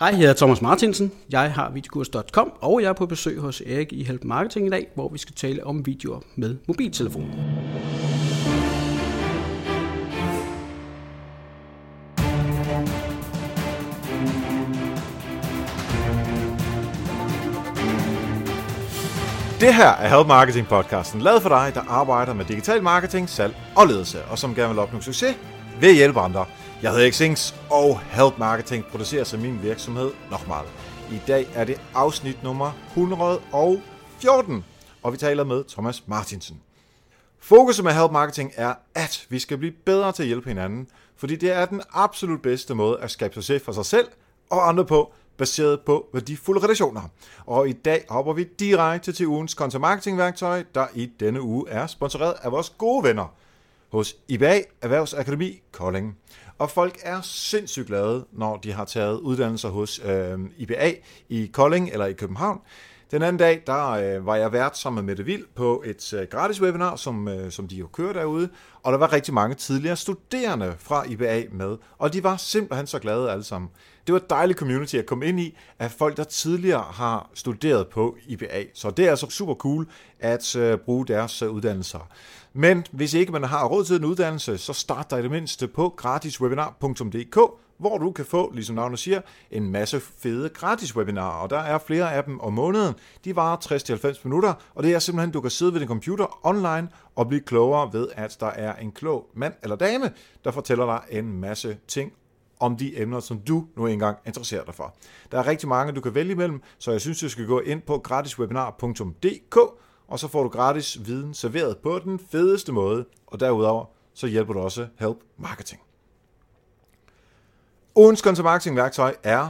Hej, jeg hedder Thomas Martinsen. Jeg har videokurs.com, og jeg er på besøg hos Erik i Help Marketing i dag, hvor vi skal tale om videoer med mobiltelefon. Det her er Help Marketing podcasten, lavet for dig, der arbejder med digital marketing, salg og ledelse, og som gerne vil opnå succes ved at hjælpe andre. Jeg hedder Xings, og Help Marketing producerer sig min virksomhed Nochmal. I dag er det afsnit nummer 114, og vi taler med Thomas Martinsen. Fokuset med Help Marketing er, at vi skal blive bedre til at hjælpe hinanden, fordi det er den absolut bedste måde at skabe succes for sig selv og andre på, baseret på værdifulde relationer. Og i dag hopper vi direkte til ugens content marketing værktøj, der i denne uge er sponsoreret af vores gode venner hos IBA Erhvervsakademi Kolding. Og folk er sindssygt glade, når de har taget uddannelser hos øh, IBA i Kolding eller i København. Den anden dag, der øh, var jeg vært sammen med Mette Vild på et øh, gratis webinar, som, øh, som de jo kører derude, og der var rigtig mange tidligere studerende fra IBA med, og de var simpelthen så glade alle sammen. Det var et dejligt community at komme ind i, af folk, der tidligere har studeret på IBA. Så det er altså super cool at øh, bruge deres øh, uddannelser. Men hvis ikke man har råd til en uddannelse, så start dig i det mindste på gratiswebinar.dk, hvor du kan få, ligesom navnet siger, en masse fede gratis webinarer, og der er flere af dem om måneden. De varer 60-90 minutter, og det er simpelthen, du kan sidde ved din computer online og blive klogere ved, at der er en klog mand eller dame, der fortæller dig en masse ting om de emner, som du nu engang interesserer dig for. Der er rigtig mange, du kan vælge imellem, så jeg synes, du skal gå ind på gratiswebinar.dk, og så får du gratis viden serveret på den fedeste måde, og derudover så hjælper du også Help Marketing. Ugens content marketing værktøj er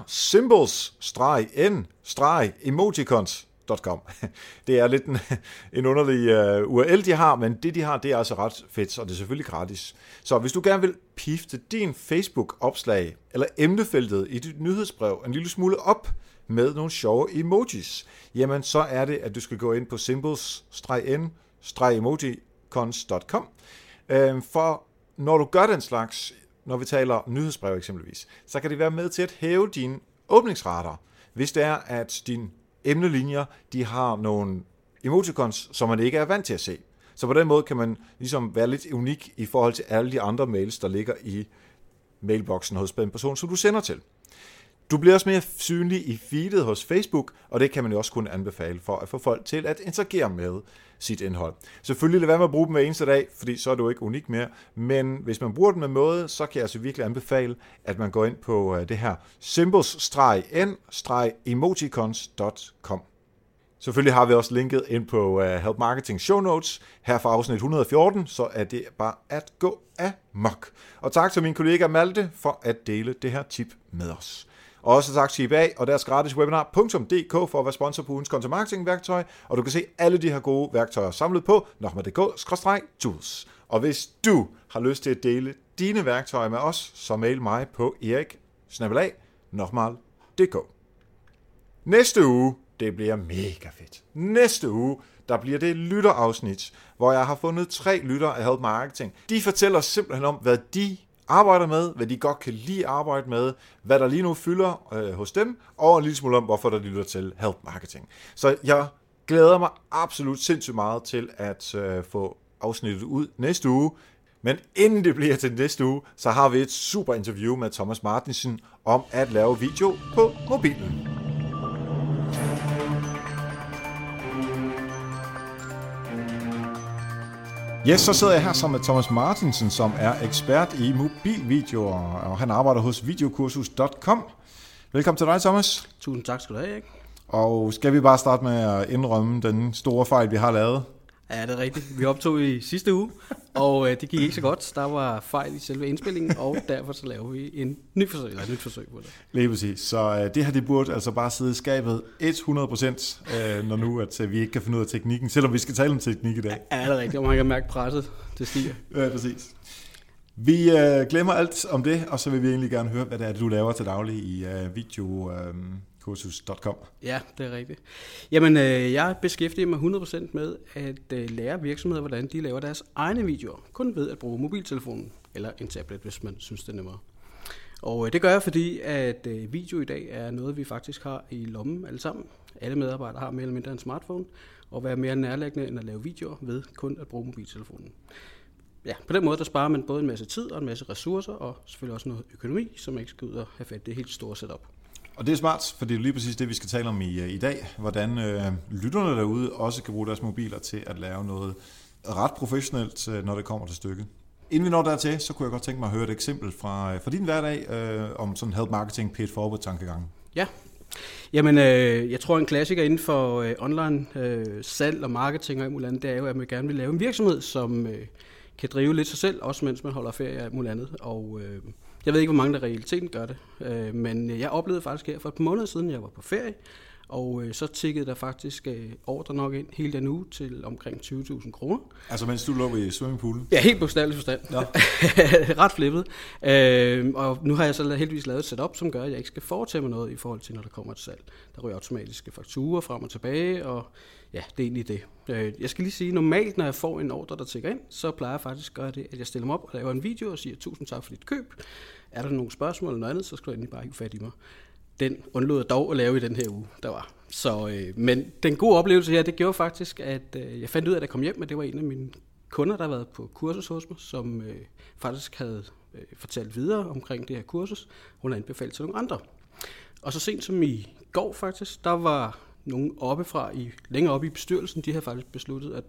.com. Det er lidt en, en underlig uh, URL, de har, men det, de har, det er altså ret fedt, og det er selvfølgelig gratis. Så hvis du gerne vil pifte din Facebook-opslag eller emnefeltet i dit nyhedsbrev en lille smule op med nogle sjove emojis, jamen så er det, at du skal gå ind på symbols-n-emojicons.com. Uh, øhm, for når du gør den slags, når vi taler nyhedsbrev eksempelvis, så kan det være med til at hæve din åbningsrater, hvis det er, at din emnelinjer, de har nogle emoticons, som man ikke er vant til at se. Så på den måde kan man ligesom være lidt unik i forhold til alle de andre mails, der ligger i mailboksen hos den person, som du sender til. Du bliver også mere synlig i feedet hos Facebook, og det kan man jo også kunne anbefale for at få folk til at interagere med sit indhold. Selvfølgelig lad være med at bruge dem hver eneste dag, fordi så er du ikke unik mere, men hvis man bruger dem med måde, så kan jeg altså virkelig anbefale, at man går ind på øh, det her symbols-n-emoticons.com. Selvfølgelig har vi også linket ind på øh, Help Marketing Show Notes her fra afsnit 114, så er det bare at gå amok. mok. Og tak til min kollega Malte for at dele det her tip med os. Og også tak til IBA og deres gratis webinar.dk for at være sponsor på ugens kontomarketingværktøj, værktøj, og du kan se alle de her gode værktøjer samlet på nokma.dk-tools. Og hvis du har lyst til at dele dine værktøjer med os, så mail mig på erik Næste uge, det bliver mega fedt. Næste uge, der bliver det lytterafsnit, hvor jeg har fundet tre lytter af Help Marketing. De fortæller simpelthen om, hvad de arbejder med, hvad de godt kan lide at arbejde med, hvad der lige nu fylder øh, hos dem, og en lille smule om, hvorfor der lytter til Help Marketing. Så jeg glæder mig absolut sindssygt meget til at øh, få afsnittet ud næste uge. Men inden det bliver til næste uge, så har vi et super interview med Thomas Martinsen om at lave video på mobilen. Yes, så sidder jeg her sammen med Thomas Martinsen, som er ekspert i mobilvideoer, og han arbejder hos videokursus.com. Velkommen til dig, Thomas. Tusind tak skal du have, ikke? Og skal vi bare starte med at indrømme den store fejl, vi har lavet? Ja, det er rigtigt. Vi optog i sidste uge, og øh, det gik ikke så godt. Der var fejl i selve indspillingen, og derfor så laver vi en ny forsøg, eller et nyt forsøg på det. Lige præcis. Så øh, det her, det burde altså bare sidde i skabet 100%, øh, når nu at øh, vi ikke kan finde ud af teknikken, selvom vi skal tale om teknik i dag. Ja, det er rigtigt, og man kan mærke presset, det stiger. Ja, præcis. Vi øh, glemmer alt om det, og så vil vi egentlig gerne høre, hvad det er, du laver til daglig i øh, video... Øh, kursus.com. Ja, det er rigtigt. Jamen, øh, jeg beskæftiger mig 100% med at øh, lære virksomheder, hvordan de laver deres egne videoer, kun ved at bruge mobiltelefonen, eller en tablet, hvis man synes, det er nemmere. Og øh, det gør jeg, fordi at øh, video i dag er noget, vi faktisk har i lommen alle sammen. Alle medarbejdere har mere eller mindre en smartphone, og være mere nærlæggende end at lave videoer ved kun at bruge mobiltelefonen. Ja, på den måde der sparer man både en masse tid og en masse ressourcer, og selvfølgelig også noget økonomi, som ikke skal ud og have fat det helt store setup. Og det er smart, for det er lige præcis det, vi skal tale om i, øh, i dag. Hvordan øh, lytterne derude også kan bruge deres mobiler til at lave noget ret professionelt, øh, når det kommer til stykket. Inden vi når dertil, så kunne jeg godt tænke mig at høre et eksempel fra, øh, fra din hverdag øh, om sådan help marketing paid forward tankegang. Ja, Jamen, øh, jeg tror en klassiker inden for øh, online øh, salg og marketing og alt muligt andet, det er jo, at man gerne vil lave en virksomhed, som øh, kan drive lidt sig selv, også mens man holder ferie og alt muligt andet. Og øh, jeg ved ikke, hvor mange der realiteten gør det, øh, men jeg oplevede faktisk her for et par måneder siden, jeg var på ferie, og øh, så tikkede der faktisk øh, ordre nok ind hele den uge til omkring 20.000 kroner. Altså mens du lå i swimmingpoolen? Ja, helt bogstaveligt forstand. Ja. Ret flippet. Øh, og nu har jeg så heldigvis lavet et setup, som gør, at jeg ikke skal foretage mig noget i forhold til, når der kommer et salg. Der ryger automatiske fakturer frem og tilbage, og ja, det er egentlig det. Øh, jeg skal lige sige, normalt når jeg får en ordre, der tækker ind, så plejer jeg faktisk at gøre det, at jeg stiller mig op og laver en video og siger, tusind tak for dit køb. Er der nogle spørgsmål eller noget andet, så skal du endelig bare ikke fat i mig den undlod jeg dog at lave i den her uge, der var. Så, øh, men den gode oplevelse her, det gjorde faktisk, at øh, jeg fandt ud af, at jeg kom hjem, og det var en af mine kunder, der havde været på kursus hos mig, som øh, faktisk havde øh, fortalt videre omkring det her kursus. Hun har anbefalet til nogle andre. Og så sent som i går faktisk, der var nogen oppefra, i, længere oppe i bestyrelsen, de havde faktisk besluttet, at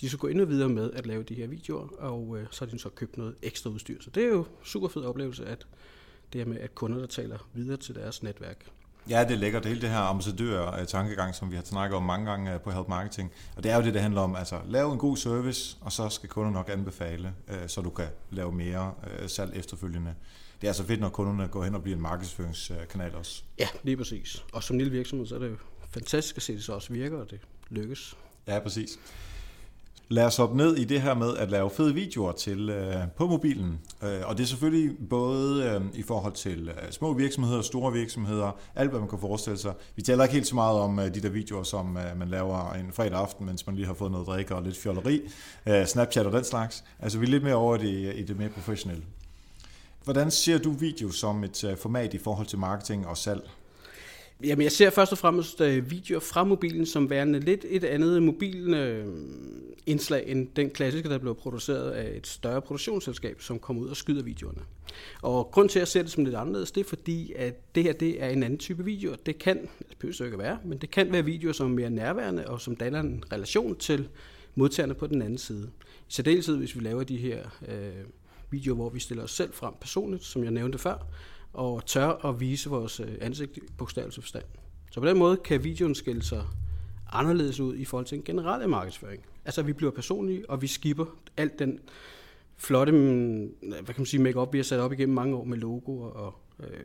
de skulle gå endnu videre med at lave de her videoer, og øh, så har de så købt noget ekstra udstyr. Så det er jo super fed oplevelse, at det her med, at kunder, der taler videre til deres netværk. Ja, det er lækkert. Det hele det her ambassadør-tankegang, som vi har snakket om mange gange øh, på Help Marketing. Og det er jo det, det handler om. Altså, lave en god service, og så skal kunder nok anbefale, øh, så du kan lave mere øh, salg efterfølgende. Det er altså fedt, når kunderne går hen og bliver en markedsføringskanal også. Ja, lige præcis. Og som lille virksomhed, så er det jo fantastisk at se, at det så også virker, og det lykkes. Ja, præcis. Lad os hoppe ned i det her med at lave fede videoer til øh, på mobilen. Øh, og det er selvfølgelig både øh, i forhold til øh, små virksomheder, store virksomheder, alt hvad man kan forestille sig. Vi taler ikke helt så meget om øh, de der videoer, som øh, man laver en fredag aften, mens man lige har fået noget drikke og lidt fjolleri, øh, Snapchat og den slags. Altså vi er lidt mere over det, i det mere professionelle. Hvordan ser du video som et øh, format i forhold til marketing og salg? Jamen, jeg ser først og fremmest øh, videoer fra mobilen som værende lidt et andet mobilindslag øh, end den klassiske, der blev produceret af et større produktionsselskab, som kom ud og skyder videoerne. Og grund til, at jeg ser det som lidt anderledes, det er fordi, at det her det er en anden type video. Det kan, altså, det behøver ikke at være, men det kan være videoer, som er mere nærværende og som danner en relation til modtagerne på den anden side. I særdeleshed, hvis vi laver de her øh, videoer, hvor vi stiller os selv frem personligt, som jeg nævnte før, og tør at vise vores øh, ansigt i bogstavelse forstand. Så på den måde kan videoen skille sig anderledes ud i forhold til en generel markedsføring. Altså vi bliver personlige, og vi skipper alt den flotte mm, hvad kan man sige, make-up, vi har sat op igennem mange år med logoer og øh,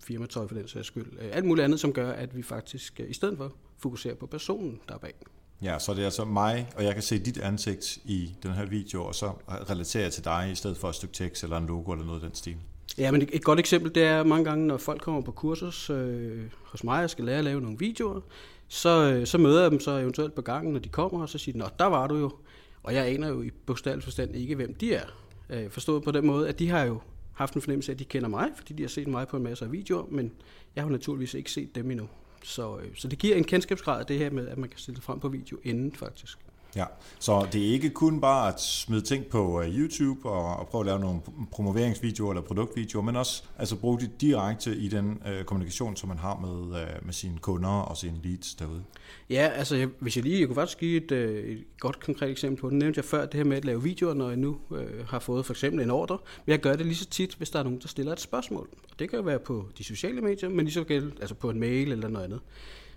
firmatøj for den sags skyld. Øh, alt muligt andet, som gør, at vi faktisk øh, i stedet for fokuserer på personen der er bag. Ja, så det er altså mig, og jeg kan se dit ansigt i den her video, og så relaterer jeg til dig, i stedet for et stykke tekst eller en logo eller noget af den stil. Ja, men et godt eksempel, det er mange gange, når folk kommer på kursus øh, hos mig og skal lære at lave nogle videoer, så, øh, så møder jeg dem så eventuelt på gangen, når de kommer, og så siger de, nå, der var du jo. Og jeg aner jo i bogstavelig forstand ikke, hvem de er. Øh, forstået på den måde, at de har jo haft en fornemmelse af, at de kender mig, fordi de har set mig på en masse af videoer, men jeg har naturligvis ikke set dem endnu. Så, øh, så det giver en kendskabsgrad, det her med, at man kan stille frem på video inden faktisk. Ja, så det er ikke kun bare at smide ting på øh, YouTube og, og prøve at lave nogle promoveringsvideoer eller produktvideoer, men også altså bruge det direkte i den øh, kommunikation, som man har med, øh, med sine kunder og sine leads derude. Ja, altså jeg, hvis jeg lige, jeg kunne faktisk give et, øh, et godt konkret eksempel på det. Nævnte jeg før det her med at lave videoer, når jeg nu øh, har fået for eksempel en ordre. Men jeg gør det lige så tit, hvis der er nogen, der stiller et spørgsmål. Og det kan jo være på de sociale medier, men lige så gæld, altså på en mail eller noget andet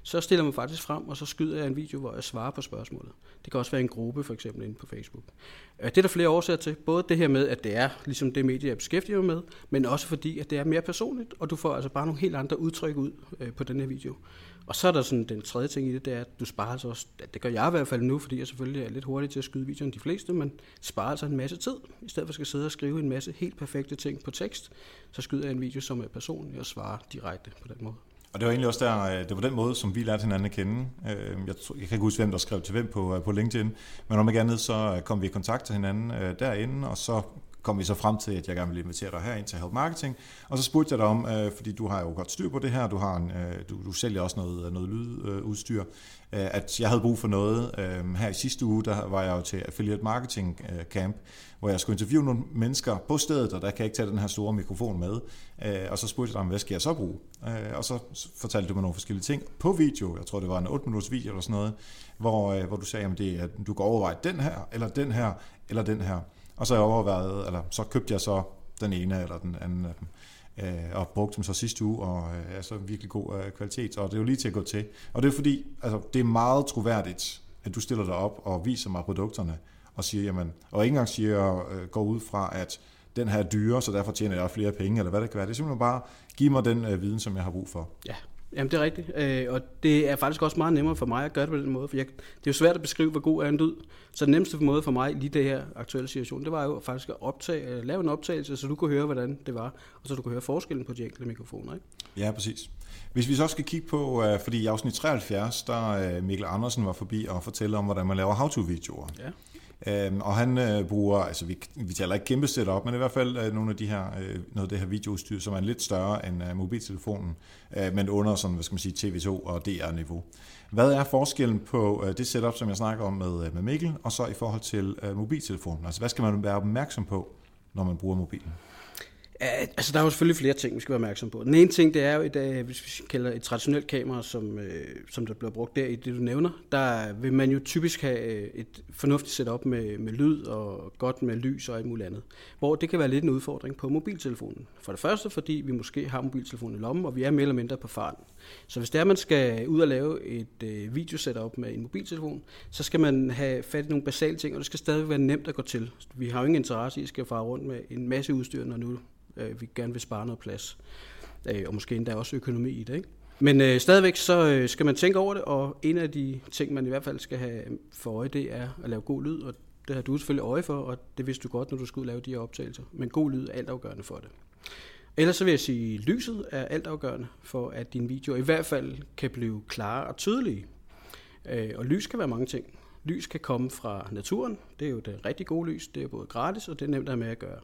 så stiller man faktisk frem, og så skyder jeg en video, hvor jeg svarer på spørgsmålet. Det kan også være en gruppe, for eksempel inde på Facebook. Øh, det er der flere årsager til. Både det her med, at det er ligesom det medie, jeg beskæftiger mig med, men også fordi, at det er mere personligt, og du får altså bare nogle helt andre udtryk ud øh, på den her video. Og så er der sådan den tredje ting i det, det er, at du sparer altså også, det gør jeg i hvert fald nu, fordi jeg selvfølgelig er lidt hurtig til at skyde videoen de fleste, men sparer altså en masse tid. I stedet for at skal sidde og skrive en masse helt perfekte ting på tekst, så skyder jeg en video, som er personlig og svarer direkte på den måde. Og det var egentlig også der, øh, det var den måde, som vi lærte hinanden at kende. Øh, jeg, tror, jeg kan ikke huske, hvem der skrev til hvem på, øh, på LinkedIn, men om ikke andet, så kom vi i kontakt til hinanden derinde, og så kom vi så frem til, at jeg gerne ville invitere dig herind til Help Marketing. Og så spurgte jeg dig om, øh, fordi du har jo godt styr på det her, du, har en, øh, du, du sælger også noget, noget lydudstyr, Øh, at jeg havde brug for noget. Øhm, her i sidste uge, der var jeg jo til Affiliate Marketing øh, Camp, hvor jeg skulle interviewe nogle mennesker på stedet, og der kan jeg ikke tage den her store mikrofon med. Øh, og så spurgte jeg dem, hvad skal jeg så bruge? Og så fortalte du mig nogle forskellige ting på video, jeg tror det var en 8 minutters video eller sådan noget, hvor, hvor du sagde, at det, at du kan overveje den her, eller den her, eller den her. Og så jeg overvejet, eller så købte jeg så den ene eller den anden af dem Øh, og brugte dem så sidste uge, og øh, er så virkelig god øh, kvalitet, og det er jo lige til at gå til. Og det er fordi, altså, det er meget troværdigt, at du stiller dig op og viser mig produkterne, og siger, jamen, og ikke engang siger, øh, går ud fra, at den her er dyre, så derfor tjener jeg flere penge, eller hvad det kan være. Det er simpelthen bare, giv mig den øh, viden, som jeg har brug for. Ja, Jamen det er rigtigt, øh, og det er faktisk også meget nemmere for mig at gøre det på den måde, for jeg, det er jo svært at beskrive, hvor god er en lyd. Så den nemmeste måde for mig lige det her aktuelle situation, det var jo faktisk at optage, øh, lave en optagelse, så du kunne høre, hvordan det var, og så du kunne høre forskellen på de enkelte mikrofoner. Ikke? Ja, præcis. Hvis vi så skal kigge på, øh, fordi i afsnit 73, der Mikkel Andersen var forbi og fortælle om, hvordan man laver how-to-videoer. Ja. Øhm, og han øh, bruger, altså vi, vi taler ikke kæmpe setup, men i hvert fald øh, nogle af de her, øh, noget af det her videoudstyr, som er lidt større end øh, mobiltelefonen, øh, men under sådan, hvad skal man sige, TV2 og DR-niveau. Hvad er forskellen på øh, det setup, som jeg snakker om med, øh, med Mikkel, og så i forhold til øh, mobiltelefonen? Altså hvad skal man være opmærksom på, når man bruger mobilen? Altså, der er jo selvfølgelig flere ting, vi skal være opmærksom på. Den ene ting, det er jo et, hvis vi kalder et traditionelt kamera, som, øh, som der bliver brugt der i det, du nævner, der vil man jo typisk have øh, et fornuftigt setup med, med lyd og godt med lys og alt muligt andet. Hvor det kan være lidt en udfordring på mobiltelefonen. For det første, fordi vi måske har mobiltelefonen i lommen, og vi er mere eller mindre på farten. Så hvis det er, man skal ud og lave et øh, videosetup med en mobiltelefon, så skal man have fat i nogle basale ting, og det skal stadig være nemt at gå til. Vi har jo ingen interesse i at skal fare rundt med en masse udstyr, når nu øh, vi gerne vil spare noget plads. Øh, og måske endda også økonomi i det. Ikke? Men øh, stadigvæk så øh, skal man tænke over det, og en af de ting, man i hvert fald skal have for øje, det er at lave god lyd, og det har du selvfølgelig øje for, og det vidste du godt, når du skulle lave de her optagelser. Men god lyd er altafgørende for det. Ellers så vil jeg sige, at lyset er altafgørende for, at din video i hvert fald kan blive klare og tydelige. Øh, og lys kan være mange ting. Lys kan komme fra naturen. Det er jo det rigtig gode lys. Det er både gratis, og det er nemt at have med at gøre.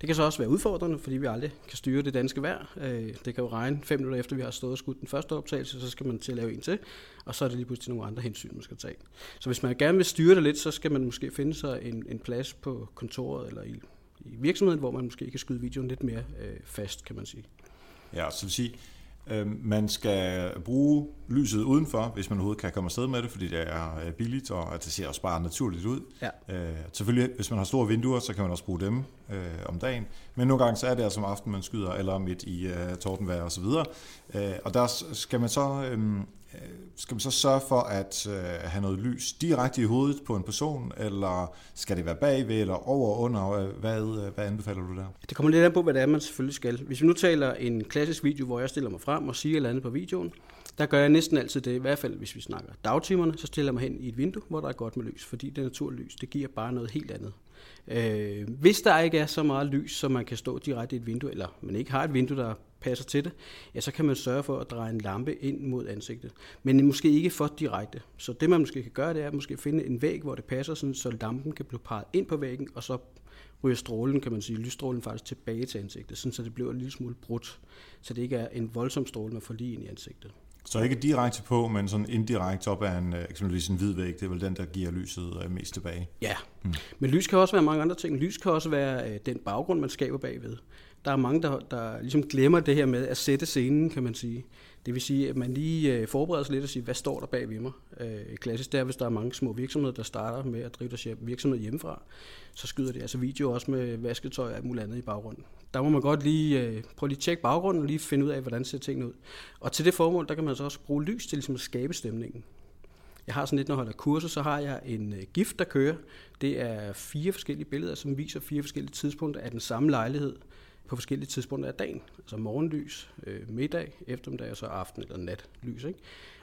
Det kan så også være udfordrende, fordi vi aldrig kan styre det danske vejr. Øh, det kan jo regne fem minutter efter, vi har stået og skudt den første optagelse, så skal man til at lave en til, og så er det lige pludselig nogle andre hensyn, man skal tage. Så hvis man gerne vil styre det lidt, så skal man måske finde sig en, en plads på kontoret eller i, i virksomheden, hvor man måske kan skyde videoen lidt mere øh, fast, kan man sige. Ja, så vil sige, man skal bruge lyset udenfor, hvis man overhovedet kan komme afsted med det, fordi det er øh, billigt, og det ser også bare naturligt ud. Ja. Øh, selvfølgelig, hvis man har store vinduer, så kan man også bruge dem øh, om dagen. Men nogle gange så er det altså om aftenen, man skyder, eller midt i øh, tordenvejr osv. Øh, og der skal man så Øh, skal man så sørge for at øh, have noget lys direkte i hovedet på en person, eller skal det være bagved, eller over under? Hvad, øh, hvad anbefaler du der? Det kommer lidt an på, hvad det er, man selvfølgelig skal. Hvis vi nu taler en klassisk video, hvor jeg stiller mig frem og siger et eller andet på videoen, der gør jeg næsten altid det, i hvert fald hvis vi snakker dagtimerne, så stiller jeg mig hen i et vindue, hvor der er godt med lys, fordi det naturlys, det giver bare noget helt andet. Øh, hvis der ikke er så meget lys, så man kan stå direkte i et vindue, eller man ikke har et vindue, der passer til det, ja, så kan man sørge for at dreje en lampe ind mod ansigtet. Men måske ikke for direkte. Så det man måske kan gøre, det er at måske finde en væg, hvor det passer, sådan, så lampen kan blive peget ind på væggen, og så ryger strålen, kan man sige, lysstrålen faktisk tilbage til ansigtet, sådan, så det bliver en lille smule brudt, så det ikke er en voldsom stråle, man får lige ind i ansigtet. Så ikke direkte på, men sådan indirekte op af en, øh, eksempelvis en hvid væg, det er vel den, der giver lyset øh, mest tilbage? Ja, hmm. men lys kan også være mange andre ting. Lys kan også være øh, den baggrund, man skaber bagved. Der er mange, der, der ligesom glemmer det her med at sætte scenen, kan man sige. Det vil sige, at man lige øh, forbereder sig lidt og siger, hvad står der bag ved mig? Øh, klassisk det er, hvis der er mange små virksomheder, der starter med at drive deres virksomhed hjemmefra, så skyder det altså video også med vasketøj og alt muligt andet i baggrunden der må man godt lige øh, prøve lige at tjekke baggrunden og lige finde ud af, hvordan ser tingene ud. Og til det formål, der kan man så også bruge lys til ligesom at skabe stemningen. Jeg har sådan lidt, når jeg holder kurser, så har jeg en øh, gift, der kører. Det er fire forskellige billeder, som viser fire forskellige tidspunkter af den samme lejlighed på forskellige tidspunkter af dagen. Altså morgenlys, øh, middag, eftermiddag og så aften eller natlys. Ikke?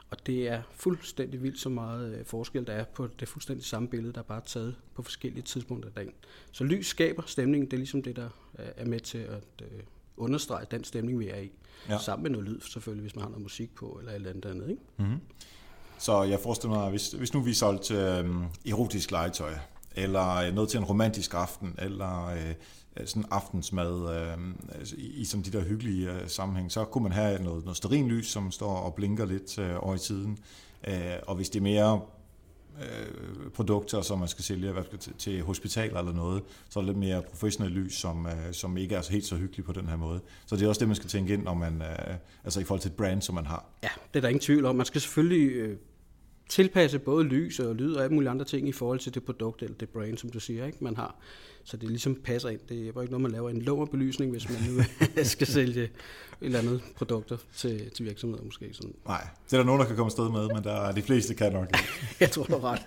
Og det er fuldstændig vildt så meget øh, forskel, der er på det fuldstændig samme billede, der er bare taget på forskellige tidspunkter af dagen. Så lys skaber stemningen, det er ligesom det, der er med til at øh, understrege den stemning, vi er i. Ja. Sammen med noget lyd selvfølgelig, hvis man har noget musik på, eller et eller andet andet. Ikke? Mm-hmm. Så jeg forestiller mig, hvis, hvis nu vi solgte øh, erotisk legetøj, eller noget til en romantisk aften, eller øh, Øh, sådan aftensmad øh, i, i de der hyggelige øh, sammenhæng, så kunne man have noget, noget sterinlys, som står og blinker lidt øh, over i tiden. Øh, og hvis det er mere øh, produkter, som man skal sælge hvad til, til hospitaler eller noget, så er det lidt mere professionelt lys, som, øh, som ikke er helt så hyggeligt på den her måde. Så det er også det, man skal tænke ind, når man, øh, altså i forhold til et brand, som man har. Ja, det er der ingen tvivl om. Man skal selvfølgelig øh, tilpasse både lys og lyd og alle mulige andre ting i forhold til det produkt eller det brand, som du siger, ikke? man har. Så det ligesom passer ind. Det er bare ikke noget, man laver en lummerbelysning, hvis man nu skal sælge et eller andet produkter til, til virksomheder måske. Sådan. Nej, det er der nogen, der kan komme afsted med, men der er de fleste kan nok Jeg tror, du har ret.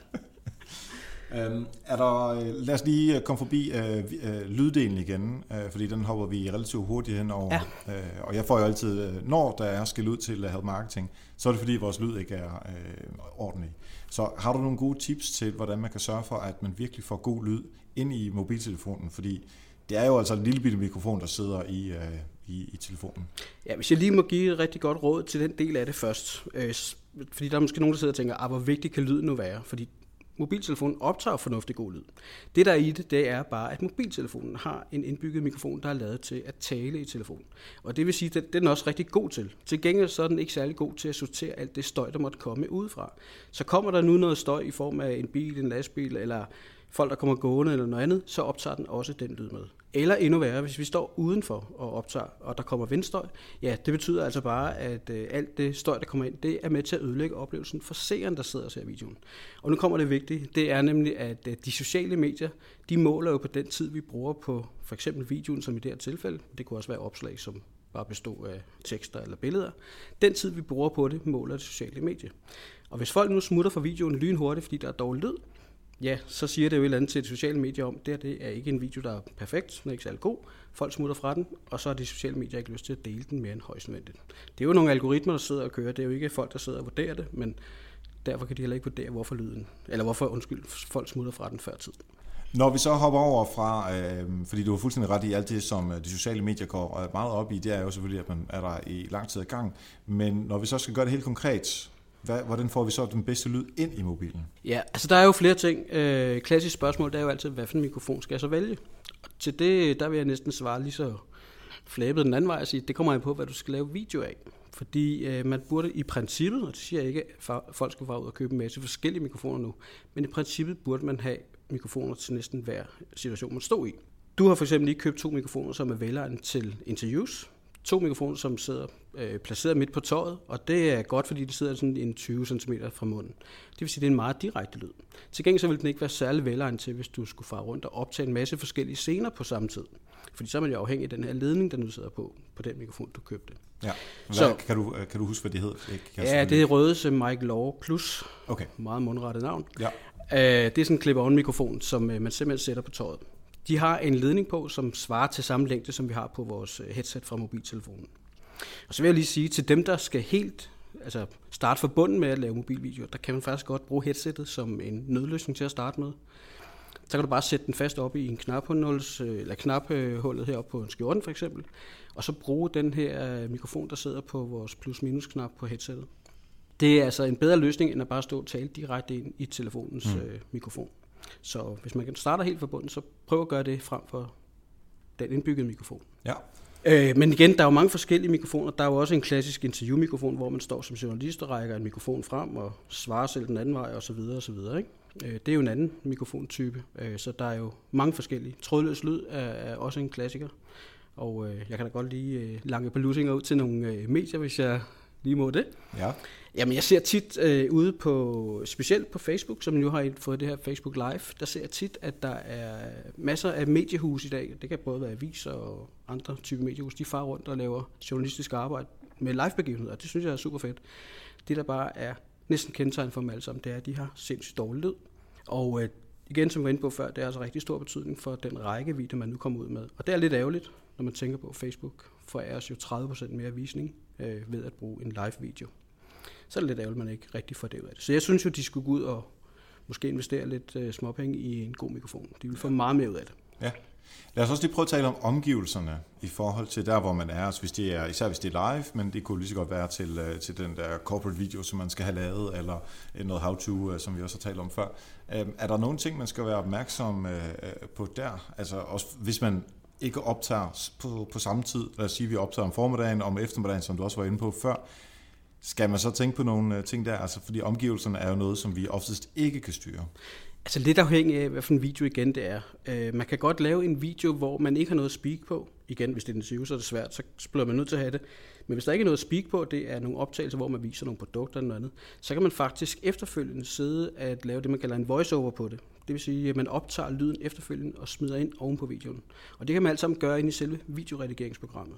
Øhm, er der, øh, lad os lige komme forbi øh, øh, lyddelen igen, øh, fordi den hopper vi relativt hurtigt hen over. Ja. Øh, og jeg får jo altid, øh, når der er skal ud til Help Marketing, så er det fordi vores lyd ikke er øh, ordentlig. Så har du nogle gode tips til, hvordan man kan sørge for, at man virkelig får god lyd ind i mobiltelefonen? Fordi det er jo altså en lille bitte mikrofon, der sidder i, øh, i, i telefonen. Ja, hvis jeg lige må give et rigtig godt råd til den del af det først. Øh, fordi der er måske nogen, der sidder og tænker, ah, hvor vigtigt kan lyden nu være? Fordi mobiltelefonen optager fornuftig god lyd. Det der er i det, det er bare, at mobiltelefonen har en indbygget mikrofon, der er lavet til at tale i telefonen. Og det vil sige, at den er også rigtig god til. Til gengæld så er den ikke særlig god til at sortere alt det støj, der måtte komme udefra. Så kommer der nu noget støj i form af en bil, en lastbil eller folk, der kommer gående eller noget andet, så optager den også den lyd med. Eller endnu værre, hvis vi står udenfor og optager, og der kommer vindstøj, ja, det betyder altså bare, at øh, alt det støj, der kommer ind, det er med til at ødelægge oplevelsen for seeren, der sidder og ser videoen. Og nu kommer det vigtige, det er nemlig, at øh, de sociale medier, de måler jo på den tid, vi bruger på for eksempel videoen, som i det her tilfælde. Det kunne også være opslag, som bare bestod af tekster eller billeder. Den tid, vi bruger på det, måler det sociale medier. Og hvis folk nu smutter fra videoen lynhurtigt, fordi der er dårlig lyd, ja, så siger det jo et eller andet til de sociale medier om, det, det er ikke en video, der er perfekt, den er ikke særlig god, folk smutter fra den, og så har de sociale medier ikke lyst til at dele den mere end højst nødvendigt. Det er jo nogle algoritmer, der sidder og kører, det er jo ikke folk, der sidder og vurderer det, men derfor kan de heller ikke vurdere, hvorfor lyden, eller hvorfor, undskyld, folk smutter fra den før tid. Når vi så hopper over fra, øh, fordi du har fuldstændig ret i alt det, som øh, de sociale medier går øh, meget op i, det er jo selvfølgelig, at man er der i lang tid i gang, men når vi så skal gøre det helt konkret, hvad, hvordan får vi så den bedste lyd ind i mobilen? Ja, altså der er jo flere ting. Øh, klassisk spørgsmål, det er jo altid, hvad for en mikrofon skal jeg så vælge? Og til det, der vil jeg næsten svare lige så flæbet den anden vej og sige, det kommer an på, hvad du skal lave video af. Fordi øh, man burde i princippet, og det siger jeg ikke, at folk skal bare ud og købe en masse forskellige mikrofoner nu, men i princippet burde man have mikrofoner til næsten hver situation, man står i. Du har for eksempel lige købt to mikrofoner, som er velegnet til interviews, to mikrofoner, som sidder øh, placeret midt på tøjet, og det er godt, fordi de sidder sådan en 20 cm fra munden. Det vil sige, at det er en meget direkte lyd. Til gengæld så vil den ikke være særlig velegnet til, hvis du skulle fare rundt og optage en masse forskellige scener på samme tid. Fordi så er man jo afhængig af den her ledning, der nu sidder på, på den mikrofon, du købte. Ja. Hvad, så, kan, du, kan du huske, hvad det hed? Kan ja, det er Rødes Mike Law Plus. Okay. Meget mundrettet navn. Ja. Øh, det er sådan en clip-on mikrofon, som øh, man simpelthen sætter på tøjet. De har en ledning på, som svarer til samme længde, som vi har på vores øh, headset fra mobiltelefonen. Og så vil jeg lige sige, til dem, der skal helt altså starte fra bunden med at lave mobilvideoer, der kan man faktisk godt bruge headsettet som en nødløsning til at starte med. Så kan du bare sætte den fast op i en knaphuls, øh, eller knaphullet heroppe på en skjorten for eksempel, og så bruge den her mikrofon, der sidder på vores plus-minus knap på headsettet. Det er altså en bedre løsning, end at bare stå og tale direkte ind i telefonens mm. øh, mikrofon. Så hvis man starter helt fra bunden, så prøv at gøre det frem for den indbyggede mikrofon. Ja. Øh, men igen, der er jo mange forskellige mikrofoner. Der er jo også en klassisk interviewmikrofon, hvor man står som journalist og rækker en mikrofon frem og svarer selv den anden vej osv. osv. Ikke? Øh, det er jo en anden mikrofontype, øh, så der er jo mange forskellige. Trådløs lyd er, er også en klassiker, og øh, jeg kan da godt lige øh, lange belusinger ud til nogle øh, medier, hvis jeg lige må det. Ja. Jamen, jeg ser tit øh, ude på, specielt på Facebook, som nu har fået det her Facebook Live, der ser jeg tit, at der er masser af mediehus i dag. Det kan både være aviser og andre typer mediehus. De farer rundt og laver journalistisk arbejde med live-begivenheder. Det synes jeg er super fedt. Det, der bare er næsten kendetegn for dem alle sammen, det er, at de har sindssygt dårlig lyd. Og øh, igen, som vi var inde på før, det er altså rigtig stor betydning for den rækkevidde, man nu kommer ud med. Og det er lidt ærgerligt, når man tænker på, at Facebook forærer os jo 30% mere visning øh, ved at bruge en live video. Så er det lidt ærgerligt, at man ikke rigtig får det ud af det. Så jeg synes jo, de skulle gå ud og måske investere lidt øh, småpenge i en god mikrofon. De vil få meget mere ud af det. Ja. Lad os også lige prøve at tale om omgivelserne i forhold til der, hvor man er. Altså hvis det er især hvis det er live, men det kunne lige så godt være til, øh, til den der corporate video, som man skal have lavet, eller noget how-to, øh, som vi også har talt om før. Øh, er der nogle ting, man skal være opmærksom på der? Altså også hvis man ikke optager på, på samme tid. Lad os sige, at vi optager om formiddagen, om eftermiddagen, som du også var inde på før. Skal man så tænke på nogle øh, ting der? Altså, fordi omgivelserne er jo noget, som vi oftest ikke kan styre. Altså lidt afhængig af, hvad for en video igen det er. Øh, man kan godt lave en video, hvor man ikke har noget at speak på. Igen, hvis det er den 20, så er det svært, så bliver man nødt til at have det. Men hvis der ikke er noget at speak på, det er nogle optagelser, hvor man viser nogle produkter eller noget andet, så kan man faktisk efterfølgende sidde at lave det, man kalder en voiceover på det. Det vil sige, at man optager lyden efterfølgende og smider ind oven på videoen. Og det kan man alt sammen gøre ind i selve videoredigeringsprogrammet.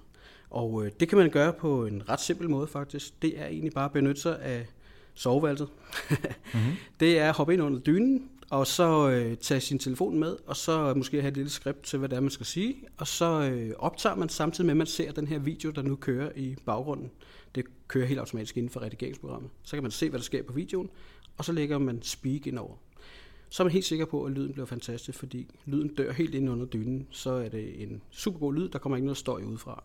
Og øh, det kan man gøre på en ret simpel måde faktisk. Det er egentlig bare at benytte sig af soveværelset. mm-hmm. Det er at hoppe ind under dynen, og så øh, tage sin telefon med, og så måske have et lille skript til, hvad det er, man skal sige. Og så øh, optager man samtidig med, at man ser den her video, der nu kører i baggrunden. Det kører helt automatisk inden for redigeringsprogrammet. Så kan man se, hvad der sker på videoen, og så lægger man speak ind over. Så er man helt sikker på, at lyden bliver fantastisk, fordi lyden dør helt ind under dynen. Så er det en super god lyd, der kommer ikke noget støj udefra.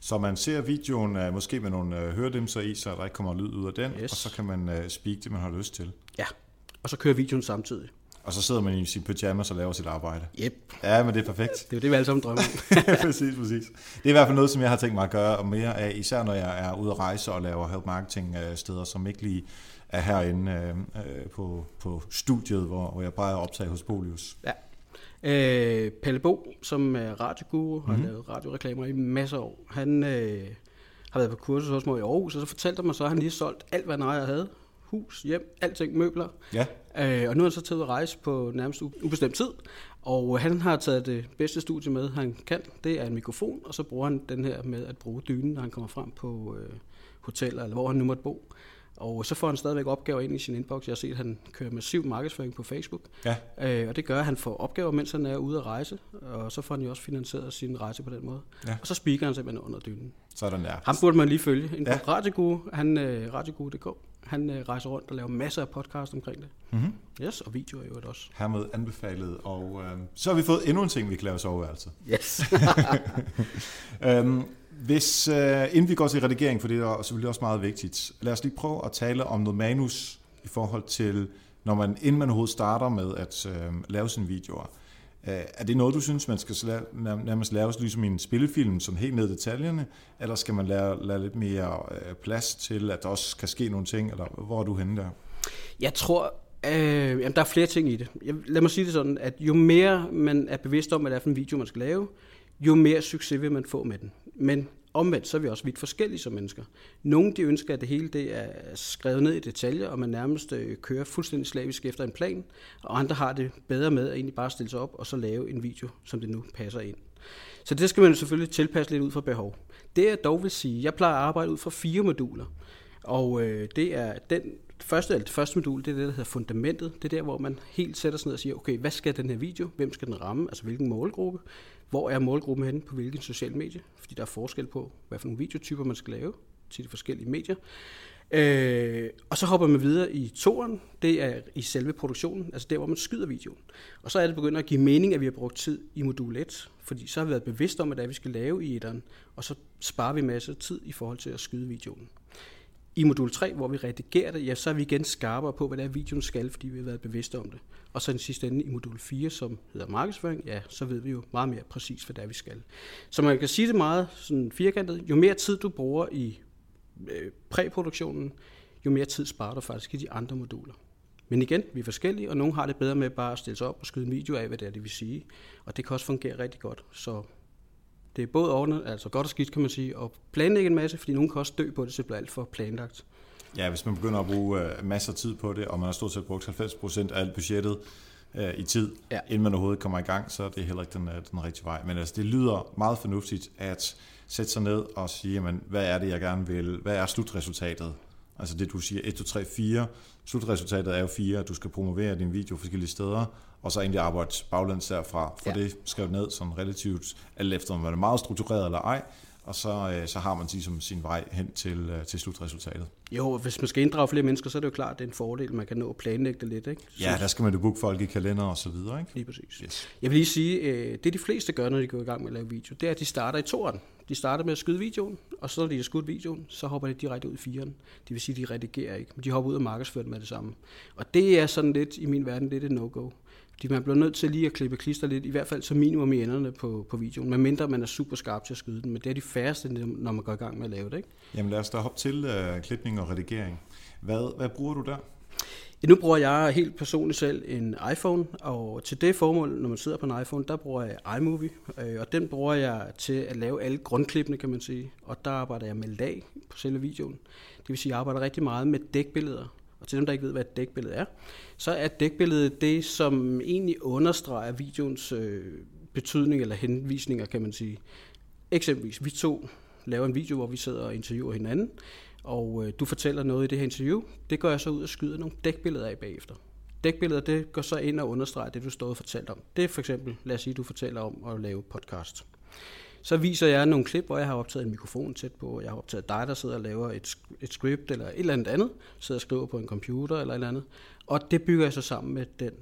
Så man ser videoen uh, måske med nogle uh, høredæmser i, så der ikke kommer lyd ud af den, yes. og så kan man uh, speak det, man har lyst til. Ja, og så kører videoen samtidig. Og så sidder man i sin pyjamas og laver sit arbejde. Yep. Ja, men det er perfekt. Det er jo det, vi alle sammen drømmer præcis, præcis. Det er i hvert fald noget, som jeg har tænkt mig at gøre mere af, især når jeg er ude at rejse og laver help marketing steder, som ikke lige er herinde øh, på, på studiet, hvor, hvor jeg bare at optage hos Polius. Ja. Øh, Pelle Bo, som er radioguru, har mm-hmm. lavet radioreklamer i masser af år. Han øh, har været på kursus hos mig i Aarhus, og så fortalte mig så, at han lige solgt alt, hvad han havde. Hus, hjem, alting, møbler. Ja. Øh, og nu er han så taget at rejse på nærmest ubestemt tid. Og han har taget det bedste studie med, han kan. Det er en mikrofon, og så bruger han den her med at bruge dynen, når han kommer frem på øh, hoteller, eller hvor han nu måtte bo. Og så får han stadigvæk opgaver ind i sin inbox. Jeg har set, at han kører massiv markedsføring på Facebook. Ja. Øh, og det gør, at han får opgaver, mens han er ude at rejse. Og så får han jo også finansieret sin rejse på den måde. Ja. Og så speaker han simpelthen under dynen. Sådan der. Ham burde man lige følge. En ja. Radio han, øh, radiogu.dk. Han øh, rejser rundt og laver masser af podcast omkring det. Mm-hmm. Yes, og videoer jo også. Hermed anbefalet. Og øh, så har vi fået endnu en ting, vi kan lave soveværelse. Yes. øhm, hvis, øh, inden vi går til redigering, for det er selvfølgelig også meget vigtigt, lad os lige prøve at tale om noget manus i forhold til, når man, inden man overhovedet starter med at øh, lave sine videoer. Øh, er det noget, du synes, man skal nærmest lave ligesom i en spillefilm, sådan helt ned i detaljerne, eller skal man lave, lave lidt mere øh, plads til, at der også kan ske nogle ting, eller hvor er du henne der? Jeg tror, Øh, jamen, der er flere ting i det. Jeg, lad mig sige det sådan, at jo mere man er bevidst om, hvad det er for en video, man skal lave, jo mere succes vil man få med den. Men omvendt, så er vi også vidt forskellige som mennesker. Nogle de ønsker, at det hele det er skrevet ned i detaljer, og man nærmest øh, kører fuldstændig slavisk efter en plan, og andre har det bedre med at egentlig bare stille sig op og så lave en video, som det nu passer ind. Så det skal man selvfølgelig tilpasse lidt ud fra behov. Det jeg dog vil sige, jeg plejer at arbejde ud fra fire moduler, og øh, det er den første, eller det første modul, det er det, der hedder fundamentet. Det er der, hvor man helt sætter sig ned og siger, okay, hvad skal den her video? Hvem skal den ramme? Altså hvilken målgruppe? Hvor er målgruppen henne på hvilken social medie? Fordi der er forskel på, hvad for nogle videotyper man skal lave til de forskellige medier. Øh, og så hopper man videre i toren, det er i selve produktionen, altså der, hvor man skyder videoen. Og så er det begyndt at give mening, at vi har brugt tid i modul 1, fordi så har vi været bevidste om, hvad det er, vi skal lave i etteren, og så sparer vi masser af tid i forhold til at skyde videoen. I modul 3, hvor vi redigerer det, ja, så er vi igen skarpere på, hvad det er, videoen skal, fordi vi har været bevidste om det. Og så den sidste ende i modul 4, som hedder markedsføring, ja, så ved vi jo meget mere præcis, hvad det er, vi skal. Så man kan sige det meget sådan firkantet. Jo mere tid du bruger i øh, præproduktionen, jo mere tid sparer du faktisk i de andre moduler. Men igen, vi er forskellige, og nogle har det bedre med bare at stille sig op og skyde en video af, hvad det er, det vil sige. Og det kan også fungere rigtig godt. Så det er både ordnet, altså godt og skidt, kan man sige, og planlægge en masse, fordi nogen kan også dø på det, så det bliver alt for planlagt. Ja, hvis man begynder at bruge uh, masser af tid på det, og man har stort set brugt 90% af alt budgettet uh, i tid, ja. inden man overhovedet kommer i gang, så er det heller ikke den, uh, den rigtige vej. Men altså, det lyder meget fornuftigt at sætte sig ned og sige, jamen, hvad er det, jeg gerne vil? Hvad er slutresultatet? Altså det, du siger 1, 2, 3, 4. Slutresultatet er jo 4, at du skal promovere din video forskellige steder, og så egentlig arbejde baglæns derfra. For ja. det skrevet ned sådan relativt, alt efter om man er meget struktureret eller ej, og så, øh, så har man ligesom sin vej hen til, øh, til slutresultatet. Jo, hvis man skal inddrage flere mennesker, så er det jo klart, at det er en fordel, man kan nå at planlægge det lidt. Ikke? Så, ja, der skal man jo booke folk i kalender og så videre. Ikke? Lige præcis. Yes. Jeg vil lige sige, øh, det de fleste gør, når de går i gang med at lave video, det er, at de starter i toren. De starter med at skyde videoen, og så når de har skudt videoen, så hopper de direkte ud i firen. Det vil sige, at de redigerer ikke, men de hopper ud og markedsfører med det samme. Og det er sådan lidt, i min verden, lidt et no-go. Fordi man bliver nødt til lige at klippe klister lidt, i hvert fald som minimum i enderne på, på videoen, medmindre man er super skarp til at skyde den. Men det er de færreste, når man går i gang med at lave det. Ikke? Jamen lad os da hoppe til uh, klipning og redigering. Hvad, hvad bruger du der? Ja, nu bruger jeg helt personligt selv en iPhone, og til det formål, når man sidder på en iPhone, der bruger jeg iMovie, øh, og den bruger jeg til at lave alle grundklippene, kan man sige. Og der arbejder jeg med lag på selve videoen. Det vil sige, at jeg arbejder rigtig meget med dækbilleder. Og til dem, der ikke ved, hvad et dækbillede er, så er dækbilledet det, som egentlig understreger videoens øh, betydning eller henvisninger, kan man sige. Eksempelvis, vi to laver en video, hvor vi sidder og interviewer hinanden og øh, du fortæller noget i det her interview, det går jeg så ud og skyder nogle dækbilleder af bagefter. Dækbilleder, det går så ind og understreger det, du stod og fortalte om. Det er for eksempel, lad os sige, du fortæller om at lave podcast. Så viser jeg nogle klip, hvor jeg har optaget en mikrofon tæt på, og jeg har optaget dig, der sidder og laver et, et script eller et eller andet andet, sidder og skriver på en computer eller et eller andet. Og det bygger jeg så sammen med, den,